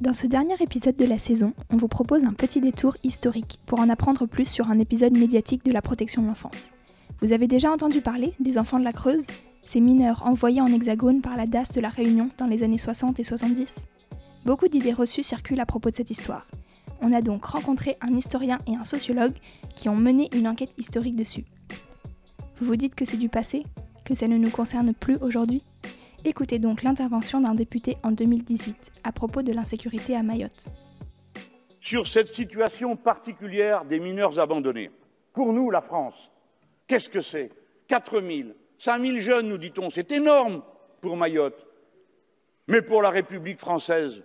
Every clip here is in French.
Dans ce dernier épisode de la saison, on vous propose un petit détour historique pour en apprendre plus sur un épisode médiatique de la protection de l'enfance. Vous avez déjà entendu parler des enfants de la Creuse, ces mineurs envoyés en hexagone par la DAS de la Réunion dans les années 60 et 70 Beaucoup d'idées reçues circulent à propos de cette histoire. On a donc rencontré un historien et un sociologue qui ont mené une enquête historique dessus. Vous vous dites que c'est du passé Que ça ne nous concerne plus aujourd'hui? Écoutez donc l'intervention d'un député en 2018 à propos de l'insécurité à Mayotte. Sur cette situation particulière des mineurs abandonnés, pour nous, la France, qu'est-ce que c'est? 4 000, 5 000 jeunes, nous dit-on, c'est énorme pour Mayotte. Mais pour la République française,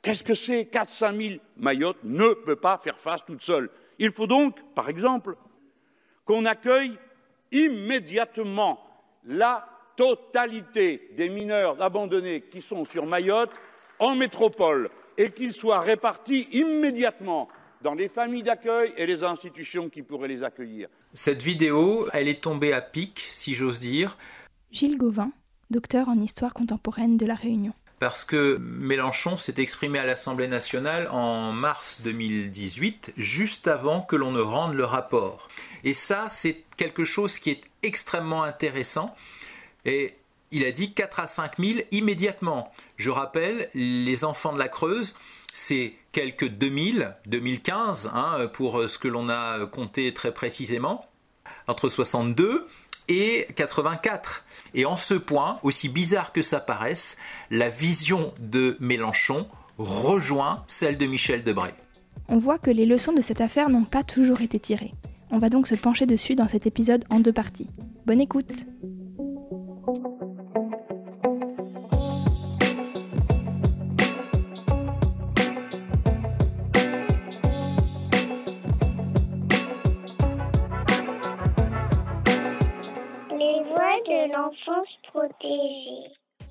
qu'est-ce que c'est? 4 5 000 Mayotte ne peut pas faire face toute seule. Il faut donc, par exemple, qu'on accueille immédiatement la totalité des mineurs abandonnés qui sont sur Mayotte en métropole et qu'ils soient répartis immédiatement dans les familles d'accueil et les institutions qui pourraient les accueillir. Cette vidéo, elle est tombée à pic, si j'ose dire. Gilles Gauvin, docteur en histoire contemporaine de La Réunion. Parce que Mélenchon s'est exprimé à l'Assemblée nationale en mars 2018, juste avant que l'on ne rende le rapport. Et ça, c'est quelque chose qui est extrêmement intéressant et il a dit 4 à 5 000 immédiatement. Je rappelle, les enfants de la Creuse, c'est quelques 2000, 2015, hein, pour ce que l'on a compté très précisément, entre 62 et 84. Et en ce point, aussi bizarre que ça paraisse, la vision de Mélenchon rejoint celle de Michel Debré. On voit que les leçons de cette affaire n'ont pas toujours été tirées. On va donc se pencher dessus dans cet épisode en deux parties. Bonne écoute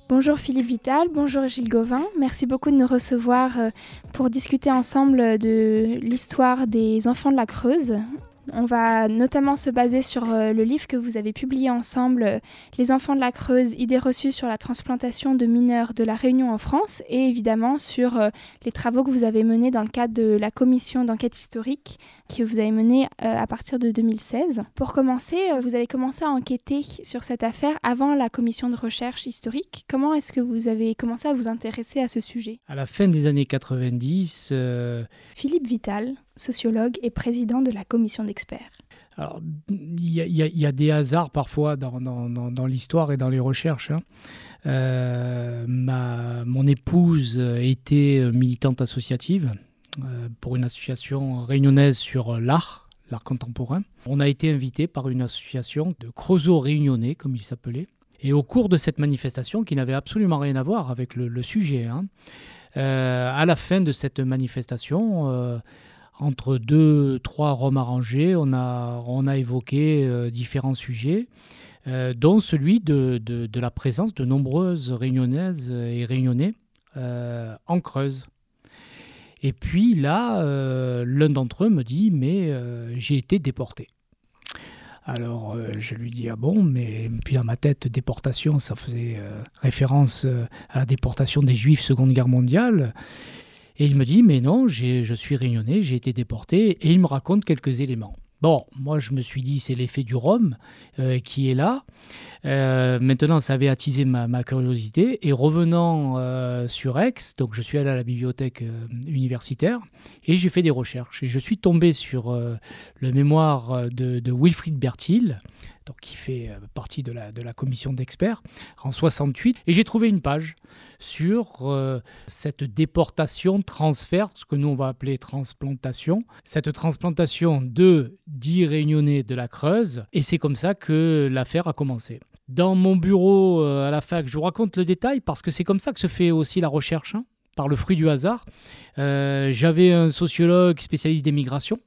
Bonjour Philippe Vital, bonjour Gilles Gauvin. Merci beaucoup de nous recevoir euh, pour discuter ensemble de l'histoire des enfants de la Creuse. On va notamment se baser sur euh, le livre que vous avez publié ensemble, euh, Les enfants de la Creuse, idées reçues sur la transplantation de mineurs de la Réunion en France, et évidemment sur les travaux que vous avez menés dans le cadre de la commission d'enquête historique que vous avez menée à partir de 2016. Pour commencer, vous avez commencé à enquêter sur cette affaire avant la commission de recherche historique. Comment est-ce que vous avez commencé à vous intéresser à ce sujet? À la fin des années 90... Philippe Vital, sociologue et président de la commission d'experts. Alors, il y, a des hasards parfois dans, dans, l'histoire et dans les recherches. Hein. Euh, ma, mon épouse était militante associative euh, pour une association réunionnaise sur l'art, l'art contemporain. On a été invité par une association de Creusot réunionnais, comme il s'appelait. Et au cours de cette manifestation, qui n'avait absolument rien à voir avec le, sujet, hein, euh, à la fin de cette manifestation, entre deux, trois roms arrangés, on a, on a évoqué euh, différents sujets, euh, dont celui de, de, la présence de nombreuses réunionnaises et réunionnais euh, en Creuse. Et puis là, l'un d'entre eux me dit, mais j'ai été déporté. Alors je lui dis ah bon, mais puis dans ma tête déportation, ça faisait référence à la déportation des Juifs Seconde Guerre mondiale. Et il me dit, mais non, je suis réunionnais, j'ai été déporté, et il me raconte quelques éléments. Bon, moi je me suis dit, c'est l'effet du rhum euh, qui est là. Euh, maintenant, ça avait attisé ma, curiosité. Et revenant euh, sur Aix, donc je suis allé à la bibliothèque universitaire et j'ai fait des recherches. Et je suis tombé sur le mémoire de, de Wilfried Bertil, qui fait euh, partie de la, de la commission d'experts, en 68. Et j'ai trouvé une page sur euh, cette déportation, transfert, ce que nous on va appeler transplantation, cette transplantation de 10 réunionnais de la Creuse. Et c'est comme ça que l'affaire a commencé. Dans mon bureau euh, à la fac, je vous raconte le détail parce que c'est comme ça que se fait aussi la recherche, hein, par le fruit du hasard. J'avais un sociologue spécialiste des migrations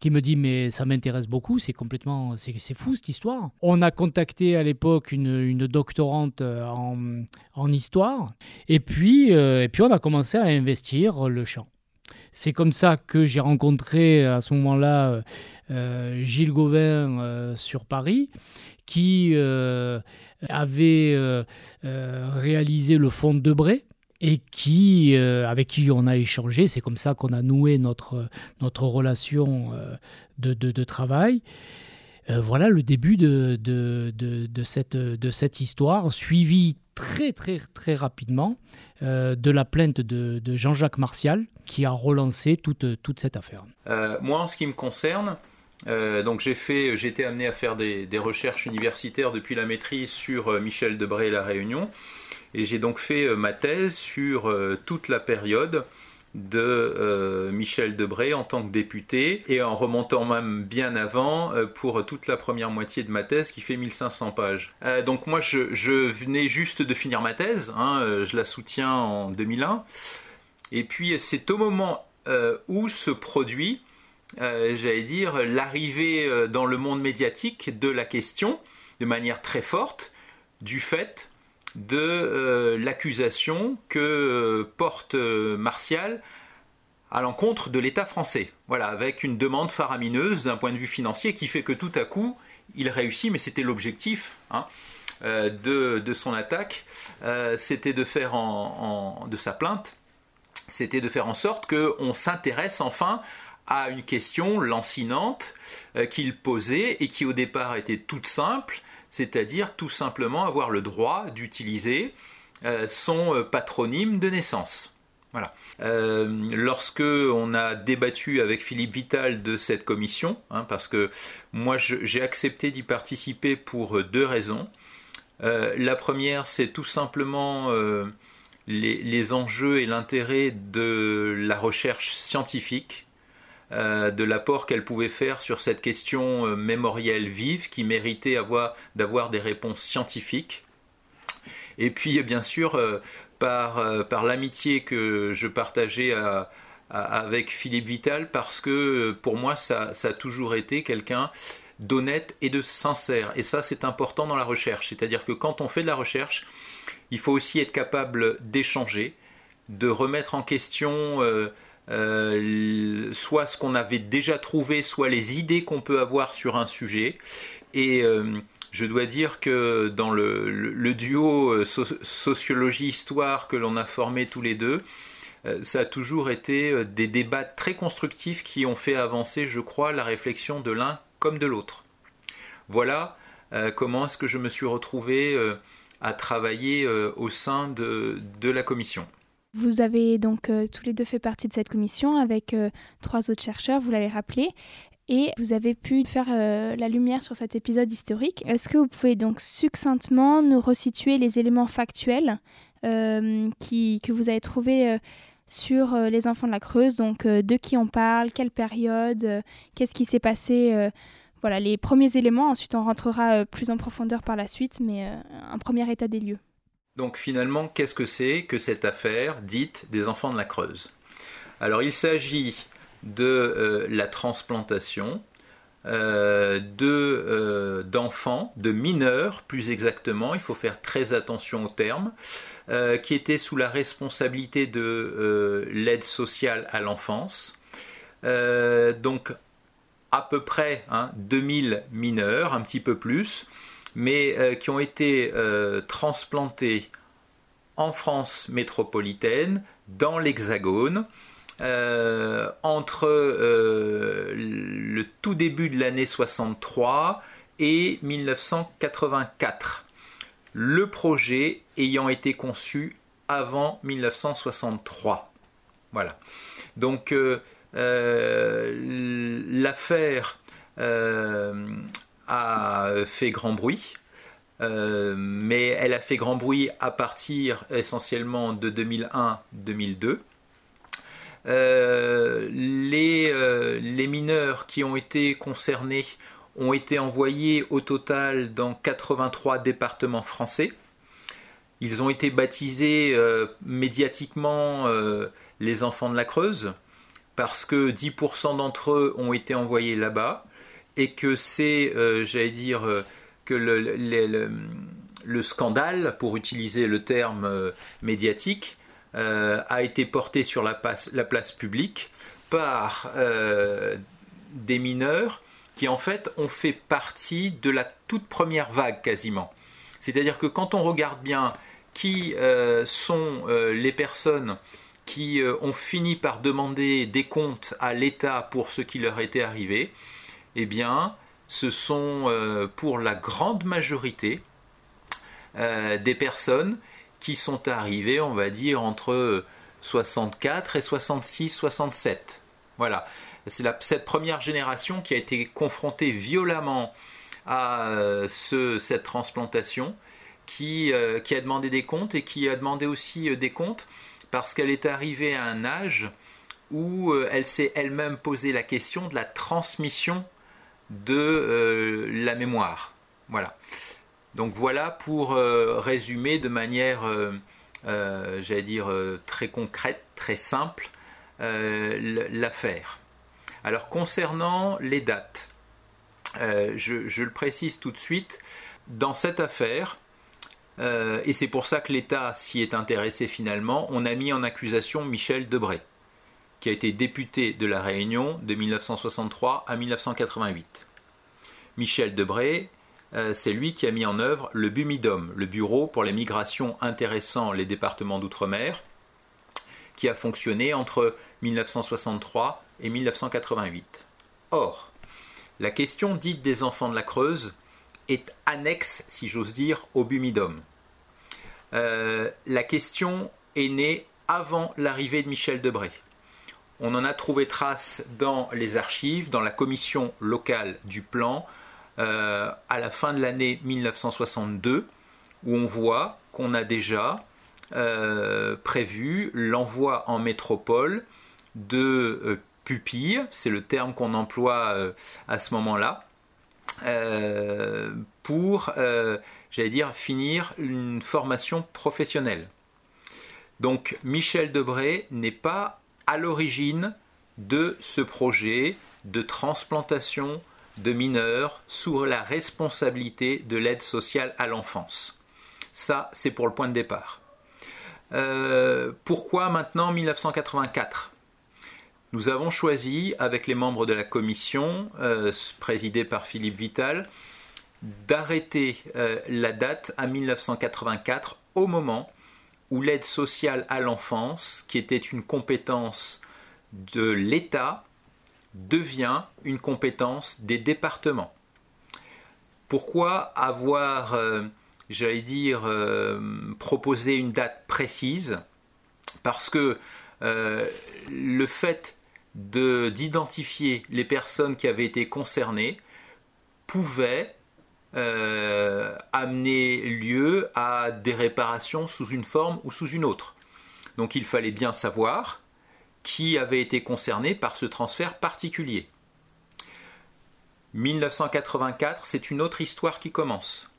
qui me dit mais ça m'intéresse beaucoup, c'est complètement, c'est, fou cette histoire. On a contacté à l'époque une, doctorante euh, en, histoire, et puis, euh, et puis on a commencé à investir le champ. C'est comme ça que j'ai rencontré à ce moment-là euh, Gilles Gauvin sur Paris, qui avait réalisé le fond de Bray, et qui, avec qui on a échangé. C'est comme ça qu'on a noué notre, notre relation de, de, travail. voilà le début de, de, cette, de cette histoire, suivi très très très rapidement de la plainte de, Jean-Jacques Martial qui a relancé toute, toute cette affaire. moi, en ce qui me concerne, euh, donc j'ai fait, été amené à faire des, recherches universitaires depuis la maîtrise sur euh, Michel Debré et la Réunion, et j'ai donc fait euh, ma thèse sur toute la période de Michel Debré en tant que député, et en remontant même bien avant pour toute la première moitié de ma thèse qui fait 1500 pages. donc moi je, venais juste de finir ma thèse, hein, je la soutiens en 2001, et puis c'est au moment où se produit euh, j'allais dire, l'arrivée euh, dans le monde médiatique de la question, de manière très forte, du fait de euh, l'accusation que porte Martial à l'encontre de l'État français. Voilà, avec une demande faramineuse d'un point de vue financier qui fait que tout à coup, il réussit, mais c'était l'objectif hein, de, son attaque, c'était de faire de sa plainte, c'était de faire en sorte qu'on s'intéresse enfin à une question lancinante euh, qu'il posait et qui au départ était toute simple, c'est-à-dire tout simplement avoir le droit d'utiliser euh, son euh, patronyme de naissance. Voilà. lorsque on a débattu avec Philippe Vital de cette commission, hein, parce que moi j'ai accepté d'y participer pour deux raisons. la première, c'est tout simplement les, enjeux et l'intérêt de la recherche scientifique euh, de l'apport qu'elle pouvait faire sur cette question euh, mémorielle vive qui méritait d'avoir des réponses scientifiques. Et puis, bien sûr, euh, par, l'amitié que je partageais avec Philippe Vital, parce que pour moi, ça, ça a toujours été quelqu'un d'honnête et de sincère. Et ça, c'est important dans la recherche. C'est-à-dire que quand on fait de la recherche, il faut aussi être capable d'échanger, de remettre en question soit ce qu'on avait déjà trouvé, soit les idées qu'on peut avoir sur un sujet. Et euh, je dois dire que dans le, duo euh, sociologie-histoire que l'on a formé tous les deux, ça a toujours été des débats très constructifs qui ont fait avancer, je crois, la réflexion de l'un comme de l'autre. Voilà comment est-ce que je me suis retrouvé à travailler au sein de la commission. Vous avez donc euh, tous les deux fait partie de cette commission avec euh, trois autres chercheurs, vous l'avez rappelé, et vous avez pu faire euh, la lumière sur cet épisode historique. Est-ce que vous pouvez donc succinctement nous resituer les éléments factuels qui, que vous avez trouvés sur les enfants de la Creuse, donc de qui on parle, quelle période, qu'est-ce qui s'est passé voilà les premiers éléments, ensuite on rentrera plus en profondeur par la suite, mais un premier état des lieux. Donc finalement, qu'est-ce que c'est que cette affaire dite des enfants de la Creuse? Alors il s'agit de euh, la transplantation euh, euh, d'enfants, de, mineurs plus exactement, il faut faire très attention aux termes, qui étaient sous la responsabilité de l'aide sociale à l'enfance. donc à peu près 2000 hein, mineurs, un petit peu plus, mais euh, qui ont été euh, transplantés en France métropolitaine, dans l'Hexagone, euh, entre le tout début de l'année 63 et 1984. Le projet ayant été conçu avant 1963. Voilà. Donc l'affaire a fait grand bruit. Euh, mais elle a fait grand bruit à partir essentiellement de 2001-2002. Euh, les, euh, les, mineurs qui ont été concernés ont été envoyés au total dans 83 départements français. Ils ont été baptisés médiatiquement les enfants de la Creuse parce que 10% d'entre eux ont été envoyés là-bas et que c'est, euh, j'allais dire, euh, que le, scandale, pour utiliser le terme euh, médiatique, a été porté sur la place, la place publique par des mineurs qui en fait ont fait partie de la toute première vague quasiment. C'est-à-dire que quand on regarde bien qui sont les personnes qui ont fini par demander des comptes à l'État pour ce qui leur était arrivé, eh bien, ce sont pour la grande majorité des personnes qui sont arrivées, on va dire, entre 64 et 66, 67. Voilà. C'est cette première génération qui a été confrontée violemment à euh, cette transplantation, qui, euh, a demandé des comptes et qui a demandé aussi euh, des comptes parce qu'elle est arrivée à un âge où elle s'est elle-même posé la question de la transmission de la mémoire. Voilà. Donc voilà pour résumer de manière, j'allais dire, très concrète, très simple, l'affaire. Alors concernant les dates, euh, je, le précise tout de suite, dans cette affaire, euh, et c'est pour ça que l'État s'y est intéressé finalement, on a mis en accusation Michel Debray, qui a été député de la Réunion de 1963 à 1988. Michel Debray, euh, c'est lui qui a mis en œuvre le BUMIDOM, le Bureau pour les migrations intéressant les départements d'outre-mer, qui a fonctionné entre 1963 et 1988. Or, la question dite des enfants de la Creuse est annexe, si j'ose dire, au Bumidum. Euh, la question est née avant l'arrivée de Michel Debré. On en a trouvé trace dans les archives, dans la commission locale du plan, euh, à la fin de l'année 1962, où on voit qu'on a déjà euh, prévu l'envoi en métropole de pupille, c'est le terme qu'on emploie euh, à ce moment-là, euh, pour, euh, j'allais dire, finir une formation professionnelle. Donc Michel Debré n'est pas à l'origine de ce projet de transplantation de mineurs sous la responsabilité de l'aide sociale à l'enfance. Ça, c'est pour le point de départ. pourquoi maintenant 1984 nous avons choisi, avec les membres de la commission, euh, présidée par Philippe Vital, d'arrêter euh, la date à 1984 au moment l'aide sociale à l'enfance, qui était une compétence de l'État, devient une compétence des départements. Pourquoi avoir, euh, j'allais dire, proposé une date précise? Parce que le fait d'identifier les personnes qui avaient été concernées pouvait euh, amener lieu à des réparations sous une forme ou sous une autre. Donc il fallait bien savoir qui avait été concerné par ce transfert particulier. 1984, c'est une autre histoire qui commence.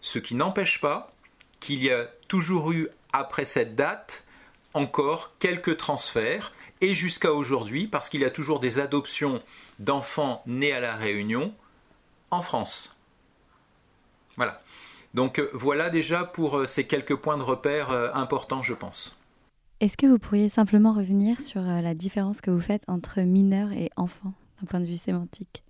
Ce qui n'empêche pas qu'il y a toujours eu, après cette date, encore quelques transferts, et jusqu'à aujourd'hui, parce qu'il y a toujours des adoptions d'enfants nés à la Réunion en France. Voilà. Donc euh, voilà déjà pour euh, ces quelques points de repère euh, importants, je pense. Est-ce que vous pourriez simplement revenir sur la différence que vous faites entre mineurs et enfants d'un point de vue sémantique?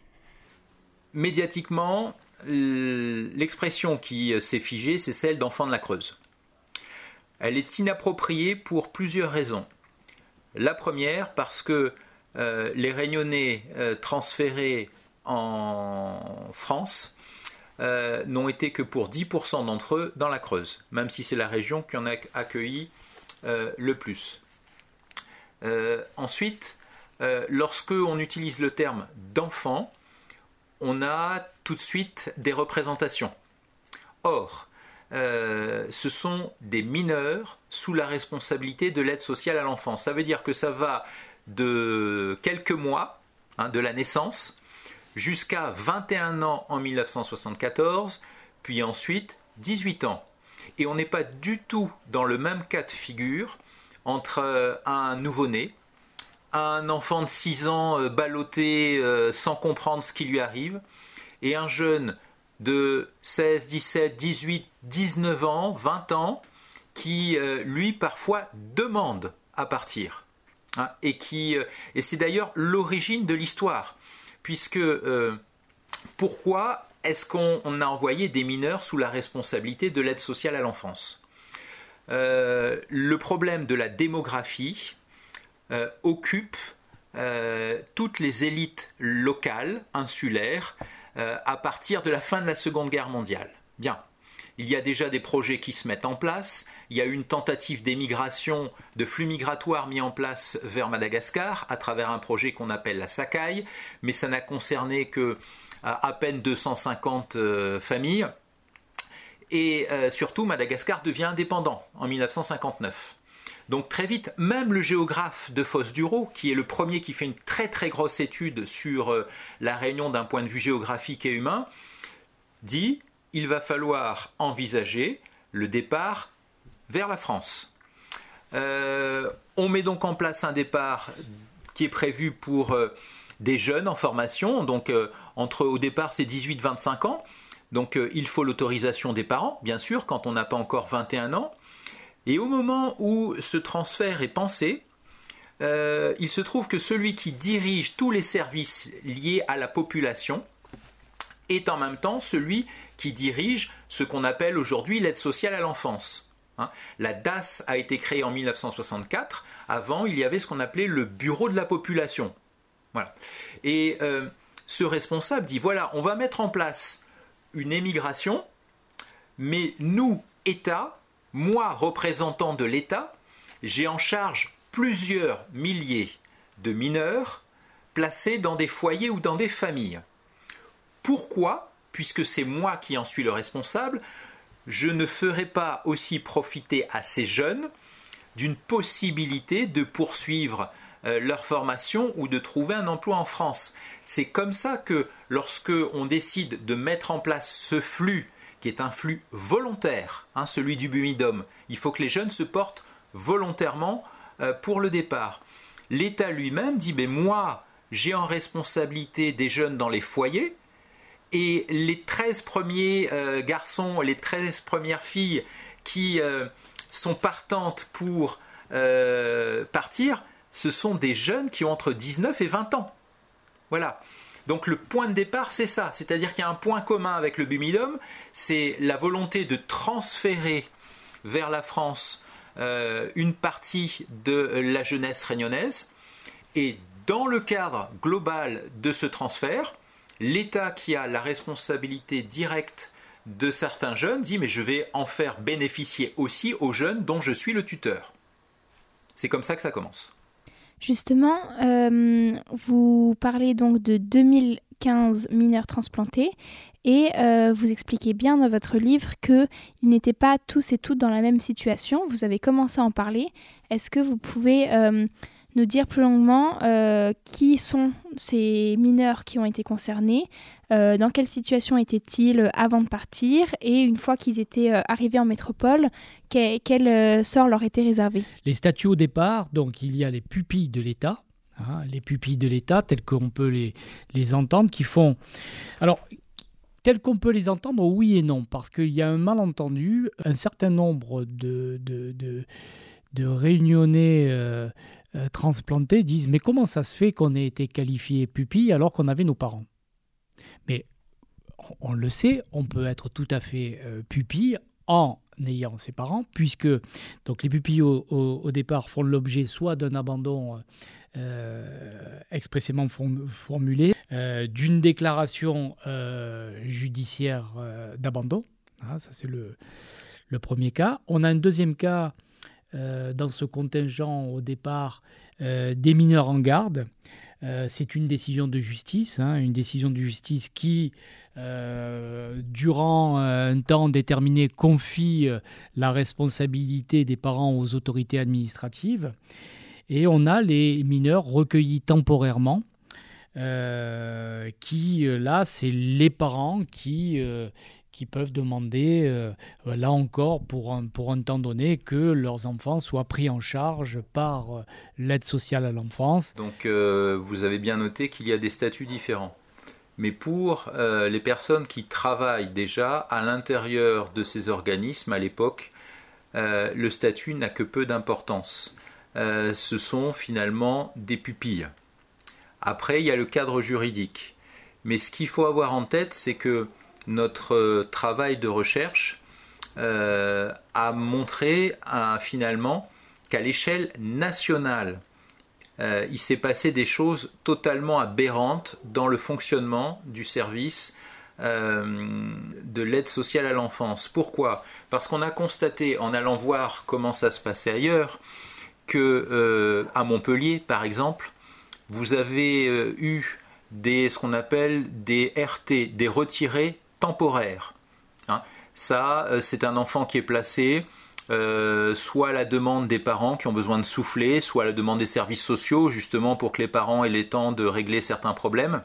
Médiatiquement, l'expression qui s'est figée, c'est celle d'enfant de la Creuse. Elle est inappropriée pour plusieurs raisons. La première, parce que euh, les Réunionnais euh, transférés en France euh, n'ont été que pour 10% d'entre eux dans la Creuse, même si c'est la région qui en a accueilli le plus. ensuite, lorsque on utilise le terme d'enfant, on a tout de suite des représentations. Or, euh, ce sont des mineurs sous la responsabilité de l'aide sociale à l'enfance. Ça veut dire que ça va de quelques mois, hein, de la naissance, jusqu'à 21 ans en 1974, puis ensuite 18 ans. Et on n'est pas du tout dans le même cas de figure entre euh, un nouveau-né, un enfant de 6 ans euh, ballotté sans comprendre ce qui lui arrive, et un jeune de 16, 17, 18, 19 ans, 20 ans, qui euh, lui parfois demande à partir. Hein, et qui euh, et c'est d'ailleurs l'origine de l'histoire, puisque euh, pourquoi est-ce qu'on a envoyé des mineurs sous la responsabilité de l'aide sociale à l'enfance? Le problème de la démographie occupe toutes les élites locales, insulaires, à partir de la fin de la Seconde Guerre mondiale. Bien. Il y a déjà des projets qui se mettent en place. Il y a une tentative d'émigration, de flux migratoires mis en place vers Madagascar à travers un projet qu'on appelle la Sakai, mais ça n'a concerné que à, peine 250 euh, familles. Et euh, surtout, Madagascar devient indépendant en 1959. Donc très vite, même le géographe de Fosse-Duro, qui est le premier qui fait une très très grosse étude sur euh, la Réunion d'un point de vue géographique et humain, dit il va falloir envisager le départ vers la France. Euh, on met donc en place un départ qui est prévu pour euh, des jeunes en formation, donc euh, entre au départ c'est 18-25 ans, donc il faut l'autorisation des parents, bien sûr, quand on n'a pas encore 21 ans. Et au moment où ce transfert est pensé, il se trouve que celui qui dirige tous les services liés à la population est en même temps celui qui dirige ce qu'on appelle aujourd'hui l'aide sociale à l'enfance. Hein. la DAS a été créée en 1964. Avant, il y avait ce qu'on appelait le bureau de la population. Voilà. Et euh, ce responsable dit voilà, on va mettre en place une émigration, mais nous, État, moi, représentant de l'État, j'ai en charge plusieurs milliers de mineurs placés dans des foyers ou dans des familles. Pourquoi puisque c'est moi qui en suis le responsable, je ne ferai pas aussi profiter à ces jeunes d'une possibilité de poursuivre euh, leur formation ou de trouver un emploi en France. C'est comme ça que lorsque on décide de mettre en place ce flux, qui est un flux volontaire, hein, celui du Bumidum, il faut que les jeunes se portent volontairement euh, pour le départ. L'État lui-même dit, mais moi, j'ai en responsabilité des jeunes dans les foyers, et les 13 premiers euh, garçons, les 13 premières filles qui euh, sont partantes pour euh, partir, ce sont des jeunes qui ont entre 19 et 20 ans. Voilà. Donc le point de départ, c'est ça. C'est-à-dire qu'il y a un point commun avec le Bumidum, c'est la volonté de transférer vers la France une partie de la jeunesse réunionnaise. Et dans le cadre global de ce transfert, l'État qui a la responsabilité directe de certains jeunes dit mais je vais en faire bénéficier aussi aux jeunes dont je suis le tuteur. C'est comme ça que ça commence. Justement, euh, vous parlez donc de 2015 mineurs transplantés et euh, vous expliquez bien dans votre livre qu'ils n'étaient pas tous et toutes dans la même situation. Vous avez commencé à en parler. Est-ce que vous pouvez euh, nous dire plus longuement qui sont ces mineurs qui ont été concernés, euh, dans quelle situation étaient-ils avant de partir et une fois qu'ils étaient euh, arrivés en métropole, quel, sort leur était réservé? Les statuts au départ, donc il y a les pupilles de l'État, hein, les pupilles de l'État telles qu'on peut les, les entendre, qui font... Alors, telles qu'on peut les entendre, oui et non, parce qu'il y a un malentendu, un certain nombre de, de, de, de réunionnais euh, transplantés disent Mais comment ça se fait qu'on ait été qualifié pupille alors qu'on avait nos parents? Mais on le sait, on peut être tout à fait euh, pupille en ayant ses parents, puisque donc les pupilles au, départ font l'objet soit d'un abandon euh, expressément formulé, d'une déclaration judiciaire d'abandon. Ah, ça, c'est le, le, premier cas. On a un deuxième cas euh, dans ce contingent au départ euh, des mineurs en garde. Euh, c'est une décision de justice, hein, une décision de justice qui, durant un temps déterminé, confie la responsabilité des parents aux autorités administratives. Et on a les mineurs recueillis temporairement, qui, là, c'est les parents qui, qui peuvent demander, euh, là encore, pour un, pour un temps donné, que leurs enfants soient pris en charge par euh, l'aide sociale à l'enfance. Donc euh, vous avez bien noté qu'il y a des statuts différents. Mais pour les personnes qui travaillent déjà à l'intérieur de ces organismes à l'époque, le statut n'a que peu d'importance. ce sont finalement des pupilles. Après, il y a le cadre juridique. Mais ce qu'il faut avoir en tête, c'est que notre euh, travail de recherche a montré finalement qu'à l'échelle nationale, il s'est passé des choses totalement aberrantes dans le fonctionnement du service de l'aide sociale à l'enfance. Pourquoi? Parce qu'on a constaté, en allant voir comment ça se passait ailleurs, que à Montpellier, par exemple, vous avez eu des, ce qu'on appelle des RT, des retirés temporaires. Hein. Ça, euh, c'est un enfant qui est placé euh, soit à la demande des parents qui ont besoin de souffler, soit à la demande des services sociaux, justement pour que les parents aient le temps de régler certains problèmes,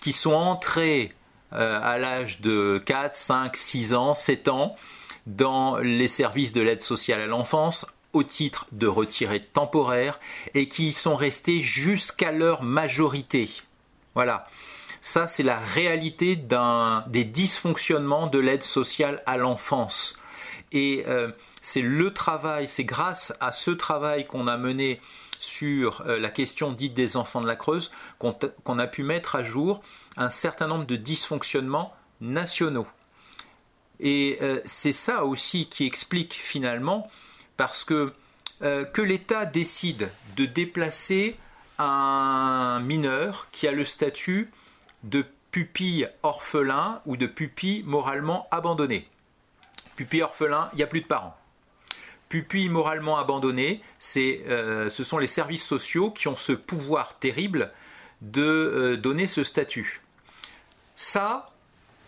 qui sont entrés euh, à l'âge de 4, 5, 6 ans, 7 ans dans les services de l'aide sociale à l'enfance au titre de retirés temporaires et qui y sont restés jusqu'à leur majorité. Voilà. Ça, c'est la réalité des dysfonctionnements de l'aide sociale à l'enfance. Et euh, c'est le travail, c'est grâce à ce travail qu'on a mené sur euh, la question dite des enfants de la Creuse qu'on a pu mettre à jour un certain nombre de dysfonctionnements nationaux. Et euh, c'est ça aussi qui explique finalement parce que que l'État décide de déplacer un mineur qui a le statut de pupille orphelin ou de pupille moralement abandonné. Pupille orphelin, il n'y a plus de parents. Pupille moralement abandonné, euh, ce sont les services sociaux qui ont ce pouvoir terrible de euh, donner ce statut. Ça,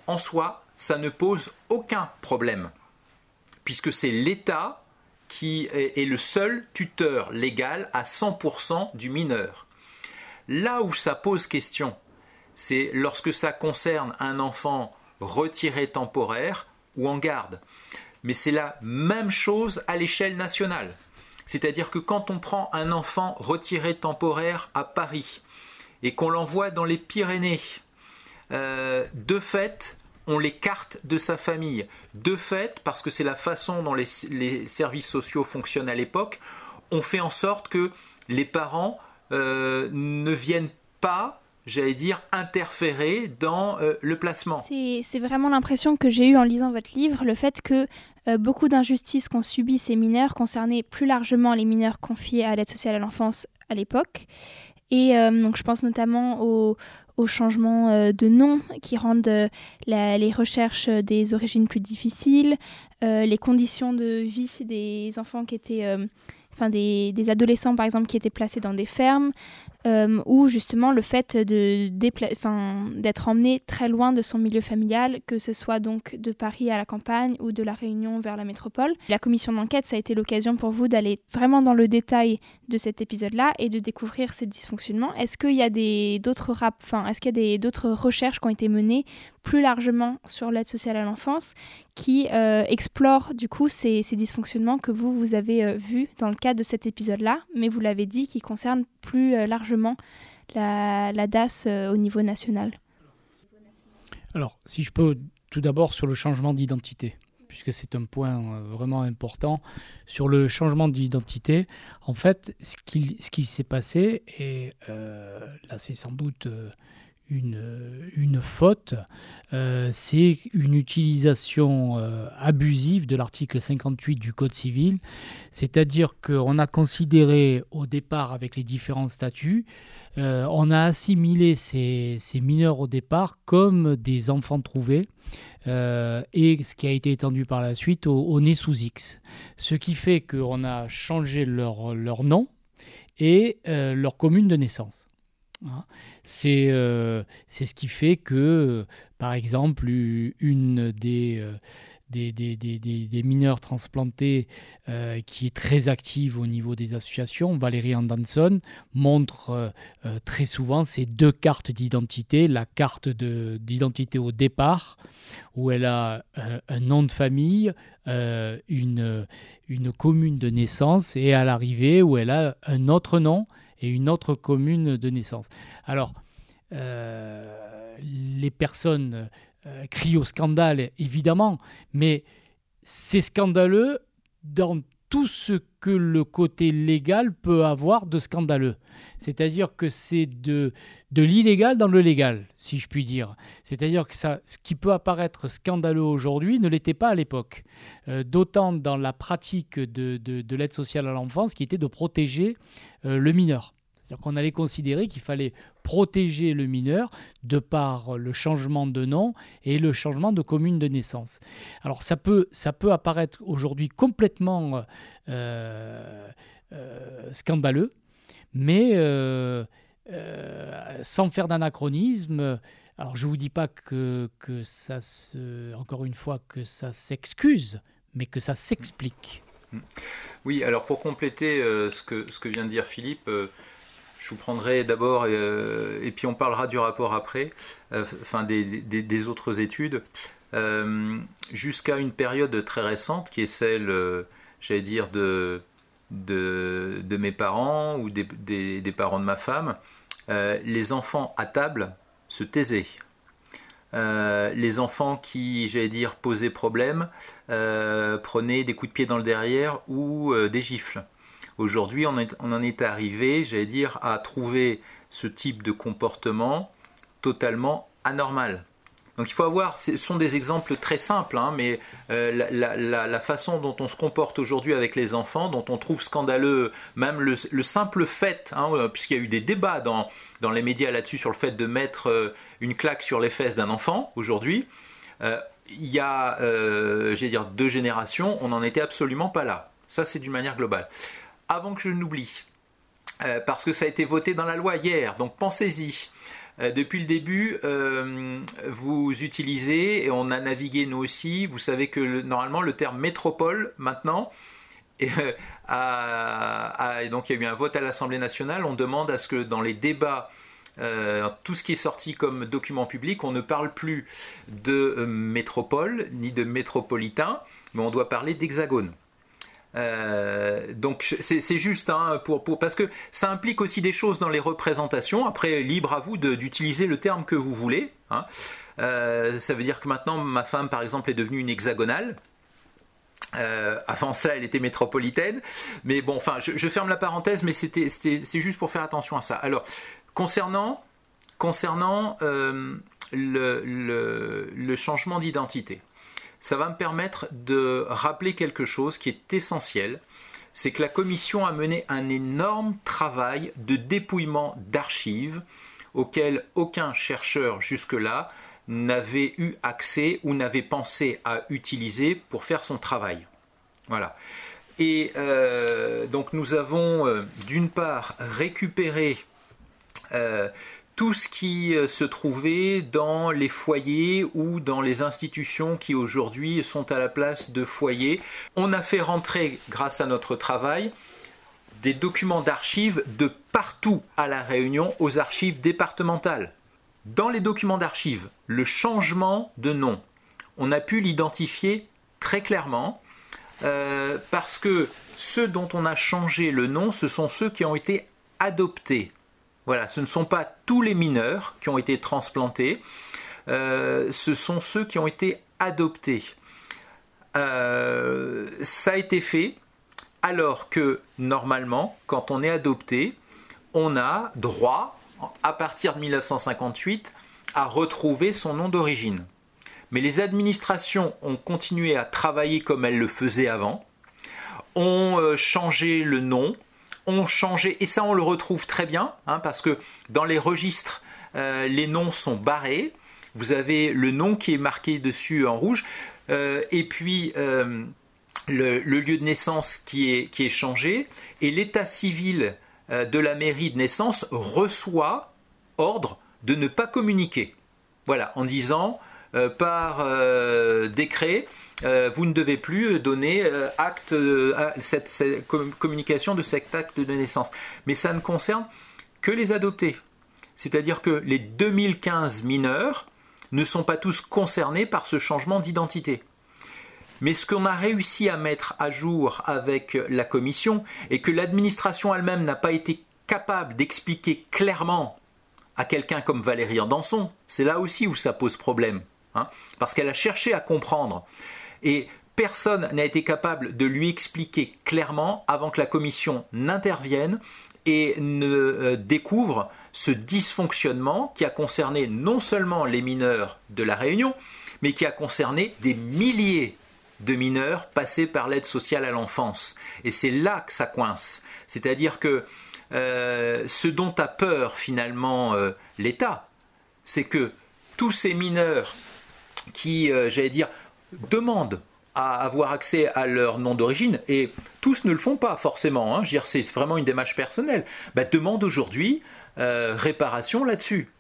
en soi, ça ne pose aucun problème, puisque c'est l'État qui est le seul tuteur légal à 100% du mineur. Là où ça pose question, c'est lorsque ça concerne un enfant retiré temporaire ou en garde. Mais c'est la même chose à l'échelle nationale. C'est-à-dire que quand on prend un enfant retiré temporaire à Paris et qu'on l'envoie dans les Pyrénées, euh, de fait, on l'écarte de sa famille. De fait, parce que c'est la façon dont les, services sociaux fonctionnent à l'époque, on fait en sorte que les parents euh, ne viennent pas j'allais dire, interférer dans euh, le placement. C'est vraiment l'impression que j'ai eue en lisant votre livre, le fait que euh, beaucoup d'injustices qu'ont subi ces mineurs concernaient plus largement les mineurs confiés à l'aide sociale à l'enfance à l'époque. Et donc je pense notamment aux, au changement euh, de nom qui rendent euh, les recherches des origines plus difficiles, euh, les conditions de vie des enfants qui étaient enfin des, adolescents par exemple qui étaient placés dans des fermes, euh, ou justement le fait d'être emmené très loin de son milieu familial, que ce soit donc de Paris à la campagne ou de la Réunion vers la métropole. La commission d'enquête, ça a été l'occasion pour vous d'aller vraiment dans le détail de cet épisode-là et de découvrir ces dysfonctionnements. Est-ce qu'il y a d'autres enfin, est-ce qu'il y a d'autres recherches qui ont été menées plus largement sur l'aide sociale à l'enfance qui euh, explorent du coup ces, dysfonctionnements que vous, vous avez euh, vus dans le cadre de cet épisode-là, mais vous l'avez dit, qui concernent plus largement la, DAS euh, au niveau national? Alors, si je peux, tout d'abord sur le changement d'identité puisque c'est un point euh, vraiment important. Sur le changement d'identité, en fait, ce qui, s'est passé, et euh, là c'est sans doute une, une faute, c'est une utilisation abusive de l'article 58 du Code civil, c'est-à-dire qu'on a considéré au départ avec les différents statuts, on a assimilé ces, mineurs au départ comme des enfants trouvés. et ce qui a été étendu par la suite au, au nez sous X. Ce qui fait qu'on a changé leur, nom et leur commune de naissance. Hein. Euh, c'est ce qui fait que, par exemple, une des, euh, des, mineurs transplantés euh, qui est très active au niveau des associations, Valérie Anderson, montre très souvent ces deux cartes d'identité. La carte d'identité au départ, où elle a un nom de famille, une, une commune de naissance, et à l'arrivée, où elle a un autre nom et une autre commune de naissance. Alors, euh, les personnes euh, crient au scandale, évidemment, mais c'est scandaleux dans tout ce que le côté légal peut avoir de scandaleux. C'est-à-dire que c'est de, de l'illégal dans le légal, si je puis dire. C'est-à-dire que ça, ce qui peut apparaître scandaleux aujourd'hui ne l'était pas à l'époque. Euh, d'autant dans la pratique de, de, l'aide sociale à l'enfance qui était de protéger euh, le mineur. C'est-à-dire qu'on allait considérer qu'il fallait protéger le mineur de par le changement de nom et le changement de commune de naissance. Alors ça peut, ça peut apparaître aujourd'hui complètement euh, euh, scandaleux, mais euh, sans faire d'anachronisme. Alors je ne vous dis pas que, que ça se, encore une fois, que ça s'excuse, mais que ça s'explique. Oui, alors pour compléter ce, que, ce que vient de dire Philippe, je vous prendrai d'abord, euh, et puis on parlera du rapport après, euh, enfin des, autres études, euh, jusqu'à une période très récente qui est celle, j'allais dire, de, de, mes parents ou des, des, parents de ma femme. les enfants à table se taisaient. les enfants qui, j'allais dire, posaient problème, prenaient des coups de pied dans le derrière ou des gifles. Aujourd'hui, on, en est arrivé, j'allais dire, à trouver ce type de comportement totalement anormal. Donc il faut avoir, ce sont des exemples très simples, hein, mais euh, la, façon dont on se comporte aujourd'hui avec les enfants, dont on trouve scandaleux même le, simple fait, hein, euh, puisqu'il y a eu des débats dans, dans les médias là-dessus sur le fait de mettre euh, une claque sur les fesses d'un enfant aujourd'hui, il y a, j'allais dire, deux générations, on n'en était absolument pas là. Ça, c'est d'une manière globale avant que je n'oublie, euh, parce que ça a été voté dans la loi hier, donc pensez-y. Euh, depuis le début, euh, vous utilisez, et on a navigué nous aussi, vous savez que normalement le terme métropole, maintenant, et, donc il y a eu un vote à l'Assemblée nationale, on demande à ce que dans les débats tout ce qui est sorti comme document public, on ne parle plus de métropole ni de métropolitain, mais on doit parler d'hexagone. Euh, donc c'est juste hein, pour, parce que ça implique aussi des choses dans les représentations. Après, libre à vous d'utiliser le terme que vous voulez. Hein. Euh, ça veut dire que maintenant ma femme, par exemple, est devenue une hexagonale. Euh, avant ça, elle était métropolitaine. Mais bon, enfin, je, ferme la parenthèse, mais c'était juste pour faire attention à ça. Alors, concernant, concernant le changement d'identité ça va me permettre de rappeler quelque chose qui est essentiel, c'est que la commission a mené un énorme travail de dépouillement d'archives auquel aucun chercheur jusque-là n'avait eu accès ou n'avait pensé à utiliser pour faire son travail. Voilà. Et euh, donc nous avons euh, d'une part récupéré euh, tout ce qui euh, se trouvait dans les foyers ou dans les institutions qui aujourd'hui sont à la place de foyers. On a fait rentrer, grâce à notre travail, des documents d'archives de partout à La Réunion aux archives départementales. Dans les documents d'archives, le changement de nom, on a pu l'identifier très clairement euh, parce que ceux dont on a changé le nom, ce sont ceux qui ont été adoptés voilà, ce ne sont pas tous les mineurs qui ont été transplantés, euh, ce sont ceux qui ont été adoptés. Euh, ça a été fait alors que normalement, quand on est adopté, on a droit, à partir de 1958, à retrouver son nom d'origine. Mais les administrations ont continué à travailler comme elles le faisaient avant, ont euh, changé le nom, ont changé, et ça on le retrouve très bien, hein, parce que dans les registres, euh, les noms sont barrés. Vous avez le nom qui est marqué dessus en rouge, euh, et puis euh, le, lieu de naissance qui est, qui est changé, et l'état civil de la mairie de naissance reçoit ordre de ne pas communiquer. Voilà, en disant par décret, euh, vous ne devez plus donner euh, acte, euh, cette, communication de cet acte de naissance. Mais ça ne concerne que les adoptés. C'est-à-dire que les 2015 mineurs ne sont pas tous concernés par ce changement d'identité. Mais ce qu'on a réussi à mettre à jour avec la commission et que l'administration elle-même n'a pas été capable d'expliquer clairement à quelqu'un comme Valérie Danson, c'est là aussi où ça pose problème. Hein, parce qu'elle a cherché à comprendre. Et personne n'a été capable de lui expliquer clairement avant que la commission n'intervienne et ne euh, découvre ce dysfonctionnement qui a concerné non seulement les mineurs de la Réunion, mais qui a concerné des milliers de mineurs passés par l'aide sociale à l'enfance. Et c'est là que ça coince. C'est-à-dire que euh, ce dont a peur finalement euh, l'État, c'est que tous ces mineurs qui, j'allais dire, demandent à avoir accès à leur nom d'origine, et tous ne le font pas forcément, hein, c'est vraiment une démarche personnelle, bah, demandent aujourd'hui euh, réparation là-dessus.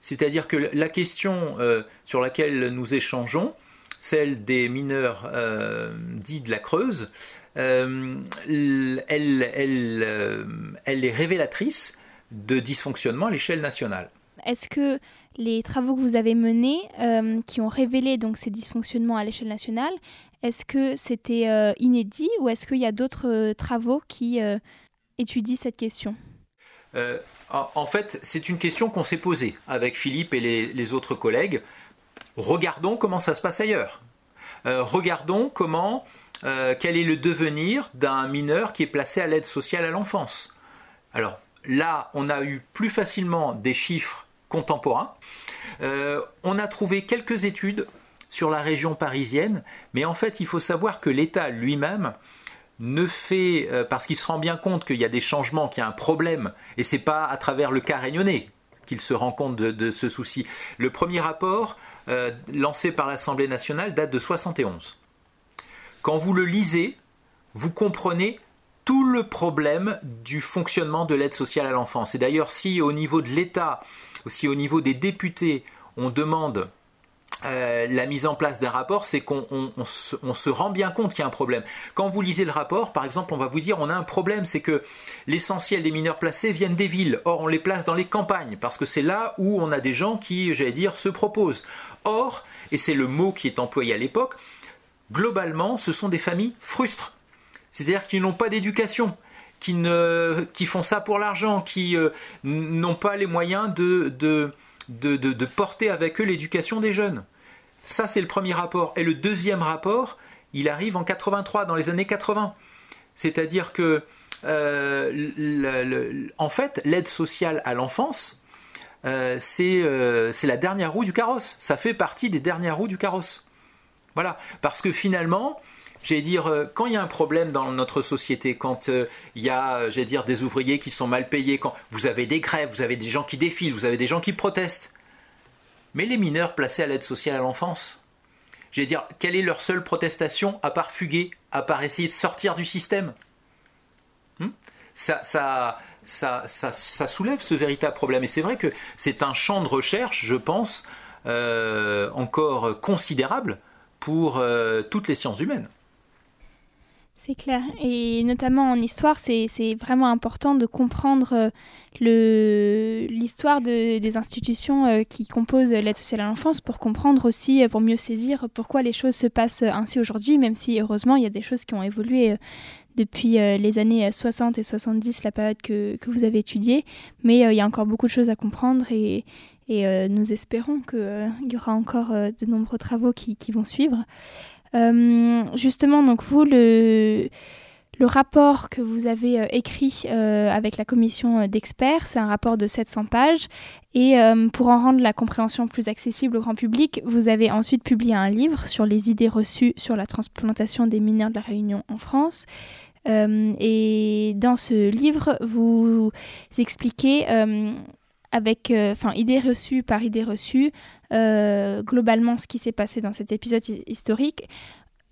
C'est-à-dire que la question euh, sur laquelle nous échangeons, celle des mineurs euh, dits de la Creuse, elle, elle est révélatrice de dysfonctionnement à l'échelle nationale. Est-ce que les travaux que vous avez menés, euh, qui ont révélé donc ces dysfonctionnements à l'échelle nationale, est-ce que c'était euh, inédit ou est-ce qu'il y a d'autres euh, travaux qui étudient cette question? En fait, c'est une question qu'on s'est posée avec Philippe et les, autres collègues. Regardons comment ça se passe ailleurs. regardons comment, quel est le devenir d'un mineur qui est placé à l'aide sociale à l'enfance. Alors là, on a eu plus facilement des chiffres contemporain. Euh, on a trouvé quelques études sur la région parisienne, mais en fait, il faut savoir que l'État lui-même ne fait, euh, parce qu'il se rend bien compte qu'il y a des changements, qu'il y a un problème, et c'est pas à travers le cas réunionnais qu'il se rend compte de, ce souci. Le premier rapport euh, lancé par l'Assemblée nationale date de 71. Quand vous le lisez, vous comprenez tout le problème du fonctionnement de l'aide sociale à l'enfance. Et d'ailleurs, si au niveau de l'État, aussi au niveau des députés, on demande euh, la mise en place d'un rapport, c'est qu'on se, rend bien compte qu'il y a un problème. Quand vous lisez le rapport, par exemple, on va vous dire on a un problème, c'est que l'essentiel des mineurs placés viennent des villes. Or, on les place dans les campagnes, parce que c'est là où on a des gens qui, j'allais dire, se proposent. Or, et c'est le mot qui est employé à l'époque, globalement, ce sont des familles frustres. C'est-à-dire qu'ils n'ont pas d'éducation qui, ne, qui font ça pour l'argent, qui euh, n'ont pas les moyens de, de, de, porter avec eux l'éducation des jeunes. Ça, c'est le premier rapport. Et le deuxième rapport, il arrive en 83, dans les années 80. C'est-à-dire que, euh, en fait, l'aide sociale à l'enfance, euh, c'est la dernière roue du carrosse. Ça fait partie des dernières roues du carrosse. Voilà. Parce que finalement, J'allais dire, euh, quand il y a un problème dans notre société, quand euh, il y a, euh, dire, des ouvriers qui sont mal payés, quand vous avez des grèves, vous avez des gens qui défilent, vous avez des gens qui protestent. Mais les mineurs placés à l'aide sociale à l'enfance, j'allais dire, quelle est leur seule protestation à part fuguer, à part essayer de sortir du système? Hmm? Ça, ça, ça, ça, soulève ce véritable problème. Et c'est vrai que c'est un champ de recherche, je pense, encore considérable pour toutes les sciences humaines. C'est clair. Et notamment en histoire, c'est vraiment important de comprendre euh, l'histoire des institutions euh, qui composent l'aide sociale à l'enfance pour comprendre aussi, euh, pour mieux saisir pourquoi les choses se passent ainsi aujourd'hui, même si heureusement il y a des choses qui ont évolué depuis les années 60 et 70, la période que, que vous avez étudiée. Mais il y a encore beaucoup de choses à comprendre et, et nous espérons qu'il y aura encore de nombreux travaux qui, qui vont suivre. Euh, justement, donc vous, le, rapport que vous avez euh, écrit euh, avec la commission d'experts, c'est un rapport de 700 pages. Et pour en rendre la compréhension plus accessible au grand public, vous avez ensuite publié un livre sur les idées reçues sur la transplantation des mineurs de la Réunion en France. et dans ce livre, vous expliquez avec, enfin, idée reçue par idée reçue, euh, globalement ce qui s'est passé dans cet épisode historique,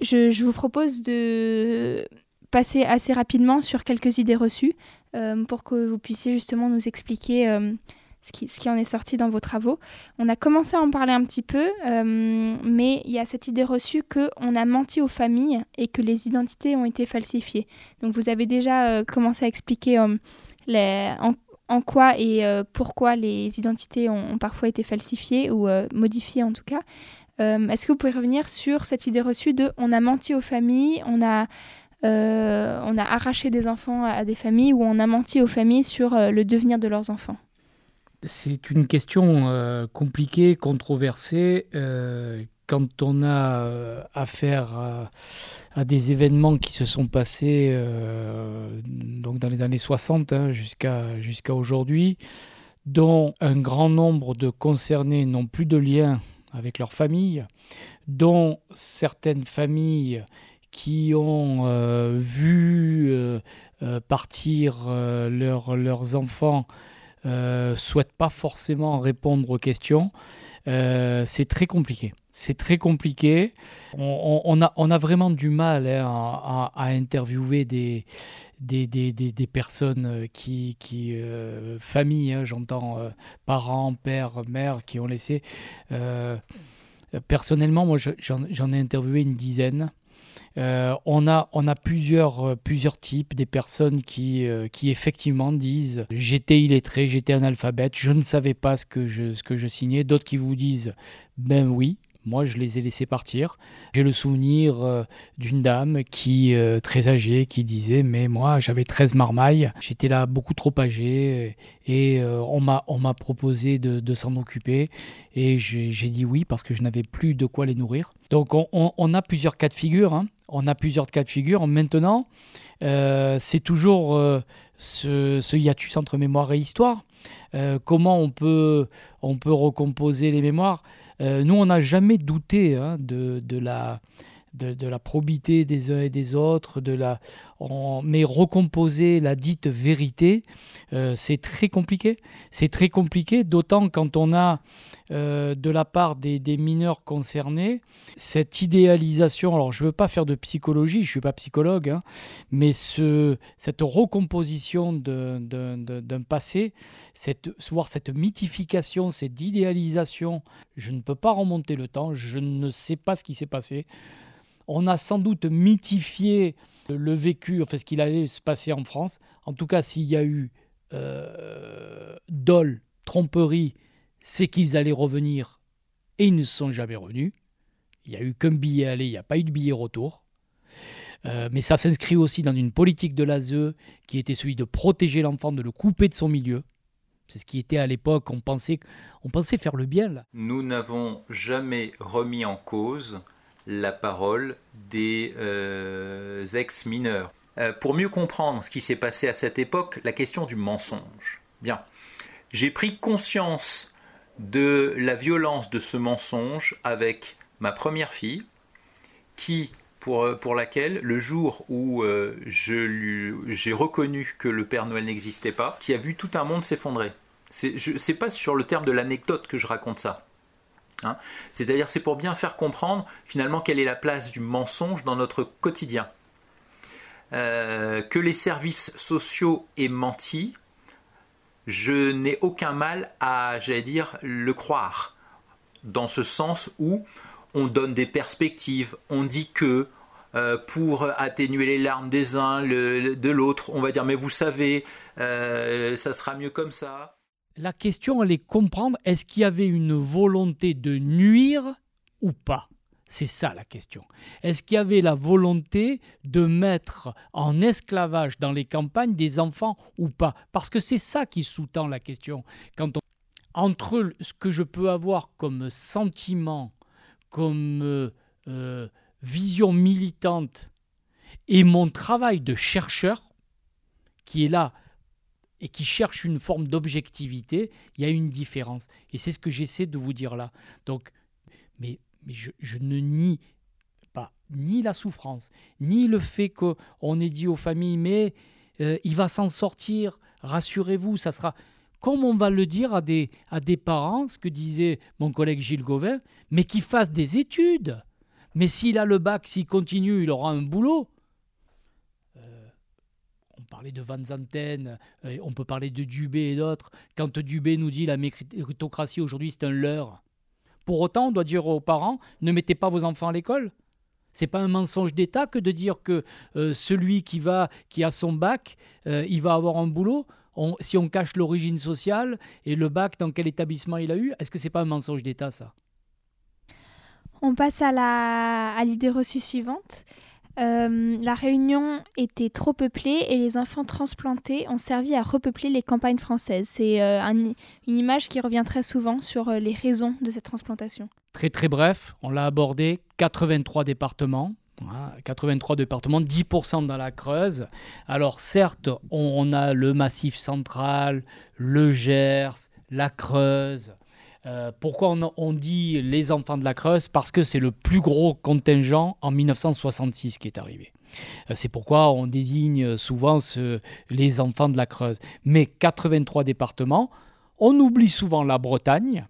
je, vous propose de passer assez rapidement sur quelques idées reçues euh, pour que vous puissiez justement nous expliquer euh, ce, qui, ce, qui, en est sorti dans vos travaux. On a commencé à en parler un petit peu, mais il y a cette idée reçue qu'on a menti aux familles et que les identités ont été falsifiées. Donc vous avez déjà commencé à expliquer les, en, en quoi et euh, pourquoi les identités ont, parfois été falsifiées ou euh, modifiées en tout cas. Euh, est-ce que vous pouvez revenir sur cette idée reçue de on a menti aux familles, on a, on a arraché des enfants à, des familles ou on a menti aux familles sur le devenir de leurs enfants? C'est une question compliquée, controversée, quand on a euh, affaire à, des événements qui se sont passés donc dans les années 60 hein, jusqu'à aujourd'hui, dont un grand nombre de concernés n'ont plus de lien avec leur famille, dont certaines familles qui ont vu partir leurs enfants ne souhaitent pas forcément répondre aux questions. Euh, c'est très compliqué. C'est très compliqué. On, a, vraiment du mal hein, à, interviewer des, personnes qui, qui euh, hein, j'entends euh, parents, pères, mères, qui ont laissé. personnellement, moi, j'en ai interviewé une dizaine. Euh, on, a, plusieurs, euh, types, des personnes qui, euh, qui effectivement disent j'étais illettré, j'étais analphabète, je ne savais pas ce que je, ce que je signais. D'autres qui vous disent ben oui, moi, je les ai laissés partir. J'ai le souvenir d'une dame qui, très âgée, qui disait Mais moi, j'avais 13 marmailles, j'étais là beaucoup trop âgé et on m'a proposé de, s'en occuper. Et j'ai dit oui parce que je n'avais plus de quoi les nourrir. Donc, on, a plusieurs cas de figure. Hein on a plusieurs cas de figure. Maintenant, euh, c'est toujours euh, ce, hiatus entre mémoire et histoire. Euh, comment on peut, on peut recomposer les mémoires? Nous, on n'a jamais douté hein, de, la, de, la probité des uns et des autres, de la, mais recomposer la dite vérité, c'est très compliqué. C'est très compliqué, d'autant quand on a euh, de la part des, mineurs concernés, cette idéalisation, alors je ne veux pas faire de psychologie, je ne suis pas psychologue, hein, mais ce, cette recomposition d'un passé, cette, voire cette mythification, cette idéalisation, je ne peux pas remonter le temps, je ne sais pas ce qui s'est passé. On a sans doute mythifié le vécu, enfin ce qu'il allait se passer en France. En tout cas, s'il y a eu euh, dol, tromperie, c'est qu'ils allaient revenir et ils ne sont jamais revenus. Il n'y a eu qu'un billet aller, il n'y a pas eu de billet retour. Euh, mais ça s'inscrit aussi dans une politique de l'ASE qui était celui de protéger l'enfant, de le couper de son milieu. C'est ce qui était à l'époque, on pensait, on pensait faire le bien. Nous n'avons jamais remis en cause la parole des euh, ex-mineurs. Euh, pour mieux comprendre ce qui s'est passé à cette époque, la question du mensonge. Bien, j'ai pris conscience de la violence de ce mensonge avec ma première fille, qui, pour, euh, pour laquelle, le jour où euh, j'ai reconnu que le Père Noël n'existait pas, qui a vu tout un monde s'effondrer. C'est pas sur le terme de l'anecdote que je raconte ça. Hein. C'est-à-dire, c'est pour bien faire comprendre finalement quelle est la place du mensonge dans notre quotidien. Euh, que les services sociaux aient menti, je n'ai aucun mal à, j'allais dire, le croire. Dans ce sens où on donne des perspectives, on dit que euh, pour atténuer les larmes des uns, de l'autre, on va dire mais vous savez, euh, ça sera mieux comme ça. La question, elle est comprendre, est-ce qu'il y avait une volonté de nuire ou pas? C'est ça la question. Est-ce qu'il y avait la volonté de mettre en esclavage dans les campagnes des enfants ou pas? Parce que c'est ça qui sous-tend la question. Quand Entre ce que je peux avoir comme sentiment, comme euh, euh, vision militante et mon travail de chercheur, qui est là et qui cherche une forme d'objectivité, il y a une différence. Et c'est ce que j'essaie de vous dire là. Donc, mais mais je, ne nie pas ni la souffrance, ni le fait qu'on ait dit aux familles, mais euh, il va s'en sortir, rassurez-vous, ça sera... Comme on va le dire à des, à des parents, ce que disait mon collègue Gilles Gauvin, mais qui fassent des études. Mais s'il a le bac, s'il continue, il aura un boulot. Parlait de Van Zanten, euh, on peut parler de Dubé et d'autres. Quand Dubé nous dit la méritocratie aujourd'hui c'est un leurre, pour autant, on doit dire aux parents ne mettez pas vos enfants à l'école. C'est pas un mensonge d'État que de dire que euh, celui qui a son bac, euh, il va avoir un boulot. si on cache l'origine sociale et le bac, dans quel établissement il a eu, est-ce que c'est pas un mensonge d'État ça? On passe à l'idée reçue suivante. La Réunion était trop peuplée et les enfants transplantés ont servi à repeupler les campagnes françaises. C'est une image qui revient très souvent sur les raisons de cette transplantation. Très très bref, on l'a abordé, 83 départements, 83 départements, 10% dans la Creuse. Alors certes, on, a le Massif central, le Gers, la Creuse. Euh, pourquoi on, dit les enfants de la Creuse Parce que c'est le plus gros contingent en 1966 qui est arrivé. Euh, c'est pourquoi on désigne souvent les enfants de la Creuse. Mais 83 départements, on oublie souvent la Bretagne,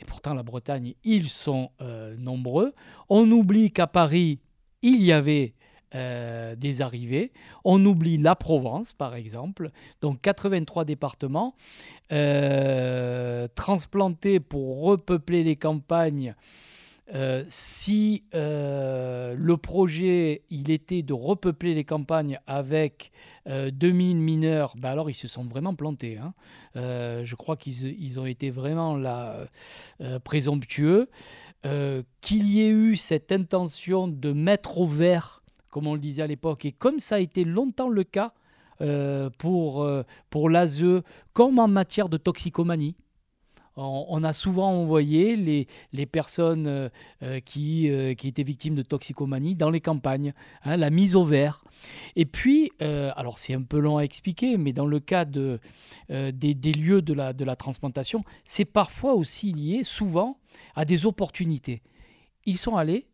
et pourtant la Bretagne, ils sont euh, nombreux. On oublie qu'à Paris, il y avait euh, des arrivées. On oublie la Provence, par exemple. Donc 83 départements euh, transplantés pour repeupler les campagnes. Euh, si le projet il était de repeupler les campagnes avec 2000 mineurs, bah alors ils se sont vraiment plantés. Hein. je crois qu'ils ont été vraiment là présomptueux. Qu'il y ait eu cette intention de mettre au vert, comme on le disait à l'époque, et comme ça a été longtemps le cas euh, pour, euh, pour l'ASE, comme en matière de toxicomanie. On, a souvent envoyé les, les personnes qui, qui, étaient victimes de toxicomanie dans les campagnes, hein, la mise au vert. Et puis, alors c'est un peu long à expliquer, mais dans le cas de, des, des, lieux de la, de la transplantation, c'est parfois aussi lié, souvent, à des opportunités. Ils sont allés,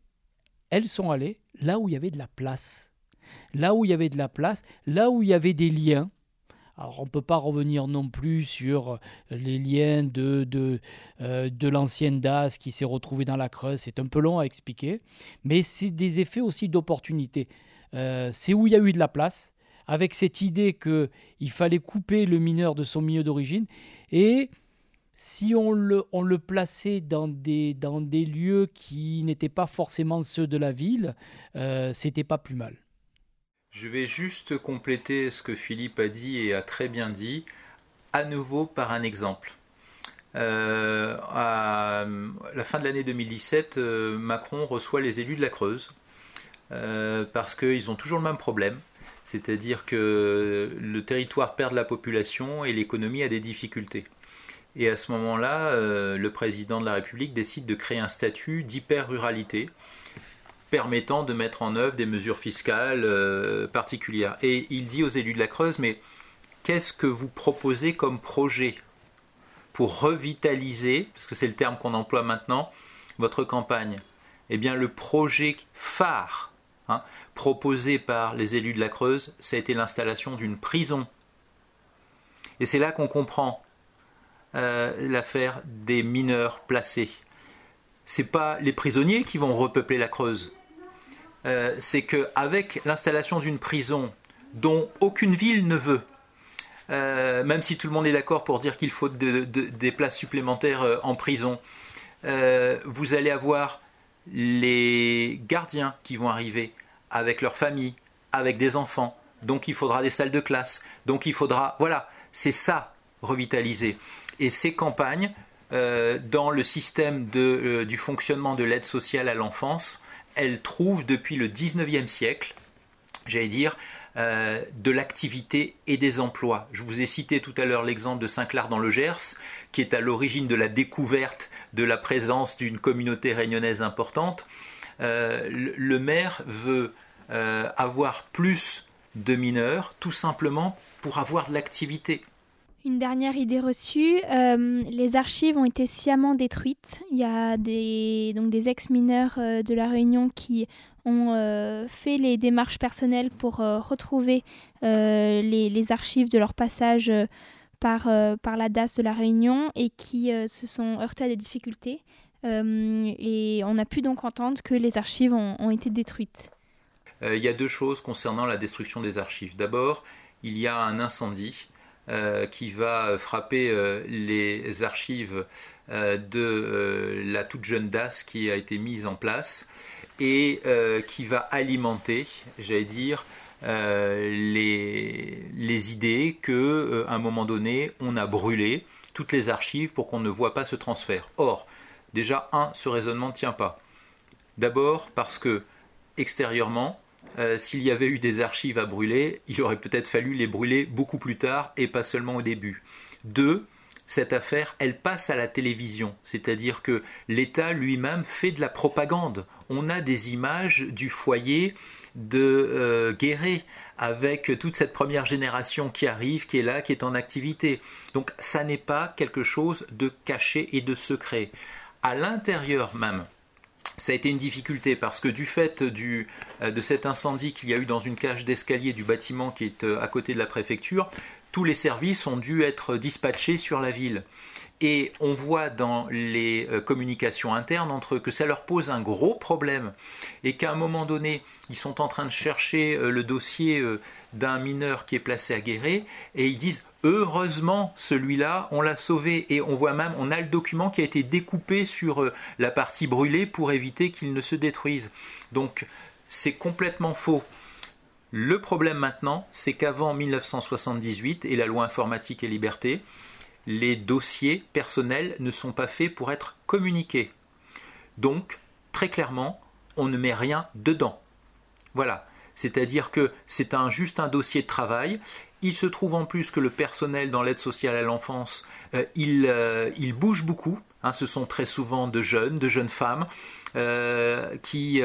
elles sont allées là où il y avait de la place. Là où il y avait de la place, là où il y avait des liens. Alors on ne peut pas revenir non plus sur les liens de, de, euh, de l'ancienne DAS qui s'est retrouvée dans la Creuse. C'est un peu long à expliquer, mais c'est des effets aussi d'opportunité. Euh, c'est où il y a eu de la place, avec cette idée qu'il fallait couper le mineur de son milieu d'origine et si on le, plaçait dans des, lieux qui n'étaient pas forcément ceux de la ville, euh, c'était pas plus mal. Je vais juste compléter ce que Philippe a dit et a très bien dit, à nouveau par un exemple. Euh, à la fin de l'année 2017, euh, Macron reçoit les élus de la Creuse parce qu'ils ont toujours le même problème, c'est-à-dire que le territoire perd de la population et l'économie a des difficultés. Et à ce moment-là, euh, le président de la République décide de créer un statut d'hyper-ruralité permettant de mettre en œuvre des mesures fiscales euh, particulières. Et il dit aux élus de la Creuse, mais qu'est-ce que vous proposez comme projet pour revitaliser, parce que c'est le terme qu'on emploie maintenant, votre campagne? Eh bien, le projet phare hein, proposé par les élus de la Creuse, ça a été l'installation d'une prison. Et c'est là qu'on comprend l'affaire des mineurs placés. C'est pas les prisonniers qui vont repeupler la Creuse. Euh, c'est que avec l'installation d'une prison dont aucune ville ne veut, euh, même si tout le monde est d'accord pour dire qu'il faut des places supplémentaires en prison, vous allez avoir les gardiens qui vont arriver avec leur famille, avec des enfants. Donc il faudra des salles de classe. Donc il faudra, voilà, c'est ça revitaliser. Et ces campagnes, euh, dans le système euh, du fonctionnement de l'aide sociale à l'enfance, elles trouvent depuis le 19e siècle, j'allais dire, euh, de l'activité et des emplois. Je vous ai cité tout à l'heure l'exemple de Saint-Clar dans le Gers, qui est à l'origine de la découverte de la présence d'une communauté réunionnaise importante. le, maire veut avoir plus de mineurs, tout simplement pour avoir de l'activité. Une dernière idée reçue, euh, les archives ont été sciemment détruites. Il y a des, donc des ex-mineurs euh, de la Réunion qui ont euh, fait les démarches personnelles pour retrouver les, archives de leur passage par, la DAS de la Réunion et qui se sont heurtés à des difficultés. et on a pu donc entendre que les archives ont été détruites. Il y a deux choses concernant la destruction des archives. D'abord, il y a un incendie euh, qui va frapper euh, les archives euh, de la toute jeune DAS qui a été mise en place et qui va alimenter, j'allais dire, les, les, idées qu'à un moment donné, on a brûlé toutes les archives pour qu'on ne voit pas ce transfert. Or, déjà, un, ce raisonnement ne tient pas. D'abord parce que, extérieurement, euh, s'il y avait eu des archives à brûler, il aurait peut-être fallu les brûler beaucoup plus tard et pas seulement au début. Deux, cette affaire, elle passe à la télévision, c'est-à-dire que l'État lui-même fait de la propagande. On a des images du foyer de euh, Guéret avec toute cette première génération qui arrive, qui est là, qui est en activité. Donc ça n'est pas quelque chose de caché et de secret. À l'intérieur même ça a été une difficulté parce que du fait euh, de cet incendie qu'il y a eu dans une cage d'escalier du bâtiment qui est euh, à côté de la préfecture, tous les services ont dû être dispatchés sur la ville. Et on voit dans les euh, communications internes entre eux que ça leur pose un gros problème et qu'à un moment donné, ils sont en train de chercher le dossier d'un mineur qui est placé à Guéret et ils disent Heureusement, celui-là, on l'a sauvé et on voit même, on a le document qui a été découpé sur euh, la partie brûlée pour éviter qu'il ne se détruise. Donc, c'est complètement faux. Le problème maintenant, c'est qu'avant 1978 et la loi informatique et liberté, les dossiers personnels ne sont pas faits pour être communiqués. Donc, très clairement, on ne met rien dedans. Voilà. C'est-à-dire que c'est un, juste un dossier de travail il se trouve en plus que le personnel dans l'aide sociale à l'enfance, euh, euh, il, bouge beaucoup. Hein. ce sont très souvent de jeunes, de jeunes femmes euh, qui,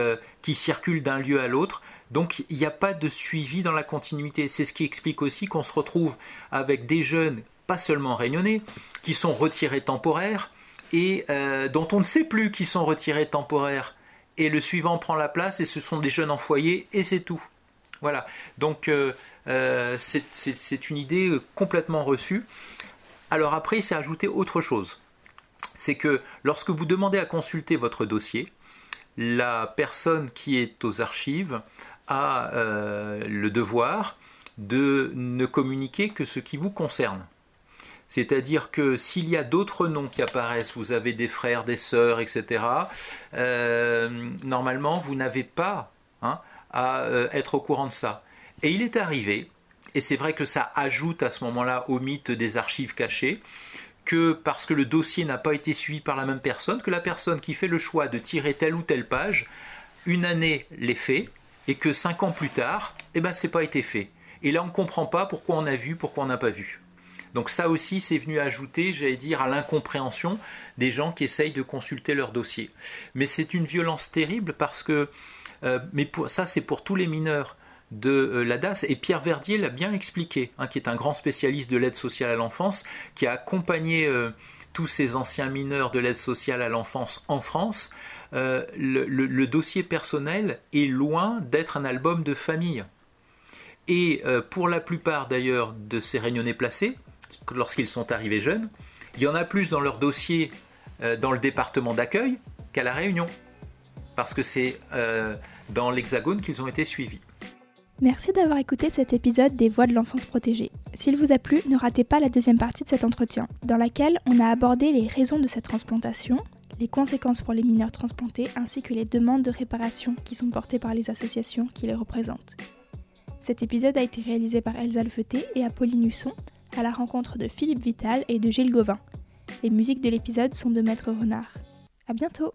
circulent d'un lieu à l'autre. Donc il n'y a pas de suivi dans la continuité. C'est ce qui explique aussi qu'on se retrouve avec des jeunes, pas seulement réunionnais, qui sont retirés temporaires et dont on ne sait plus qui sont retirés temporaires. Et le suivant prend la place et ce sont des jeunes en foyer et c'est tout. Voilà. Donc euh, c'est une idée complètement reçue. Alors après, il s'est ajouté autre chose. C'est que lorsque vous demandez à consulter votre dossier, la personne qui est aux archives a euh, le devoir de ne communiquer que ce qui vous concerne. C'est-à-dire que s'il y a d'autres noms qui apparaissent, vous avez des frères, des sœurs, etc., euh, normalement, vous n'avez pas hein, à être au courant de ça. Et il est arrivé, et c'est vrai que ça ajoute à ce moment-là au mythe des archives cachées, que parce que le dossier n'a pas été suivi par la même personne, que la personne qui fait le choix de tirer telle ou telle page, une année l'est fait, et que cinq ans plus tard, eh ben, c'est pas été fait. Et là, on ne comprend pas pourquoi on a vu, pourquoi on n'a pas vu. Donc ça aussi, c'est venu ajouter, j'allais dire, à l'incompréhension des gens qui essayent de consulter leur dossier. Mais c'est une violence terrible parce que, euh, mais pour, ça c'est pour tous les mineurs de euh, la DAS. Et Pierre Verdier l'a bien expliqué, hein, qui est un grand spécialiste de l'aide sociale à l'enfance, qui a accompagné euh, tous ces anciens mineurs de l'aide sociale à l'enfance en France. Euh, le, dossier personnel est loin d'être un album de famille. Et pour la plupart d'ailleurs de ces réunionnais placés, lorsqu'ils sont arrivés jeunes, il y en a plus dans leur dossier dans le département d'accueil qu'à la Réunion. Parce que c'est dans l'Hexagone qu'ils ont été suivis. Merci d'avoir écouté cet épisode des Voix de l'enfance protégée. S'il vous a plu, ne ratez pas la deuxième partie de cet entretien, dans laquelle on a abordé les raisons de cette transplantation, les conséquences pour les mineurs transplantés, ainsi que les demandes de réparation qui sont portées par les associations qui les représentent. Cet épisode a été réalisé par Elsa Lefeuté et Apolline Husson, à la rencontre de Philippe Vital et de Gilles Gauvin. Les musiques de l'épisode sont de Maître Renard. À bientôt!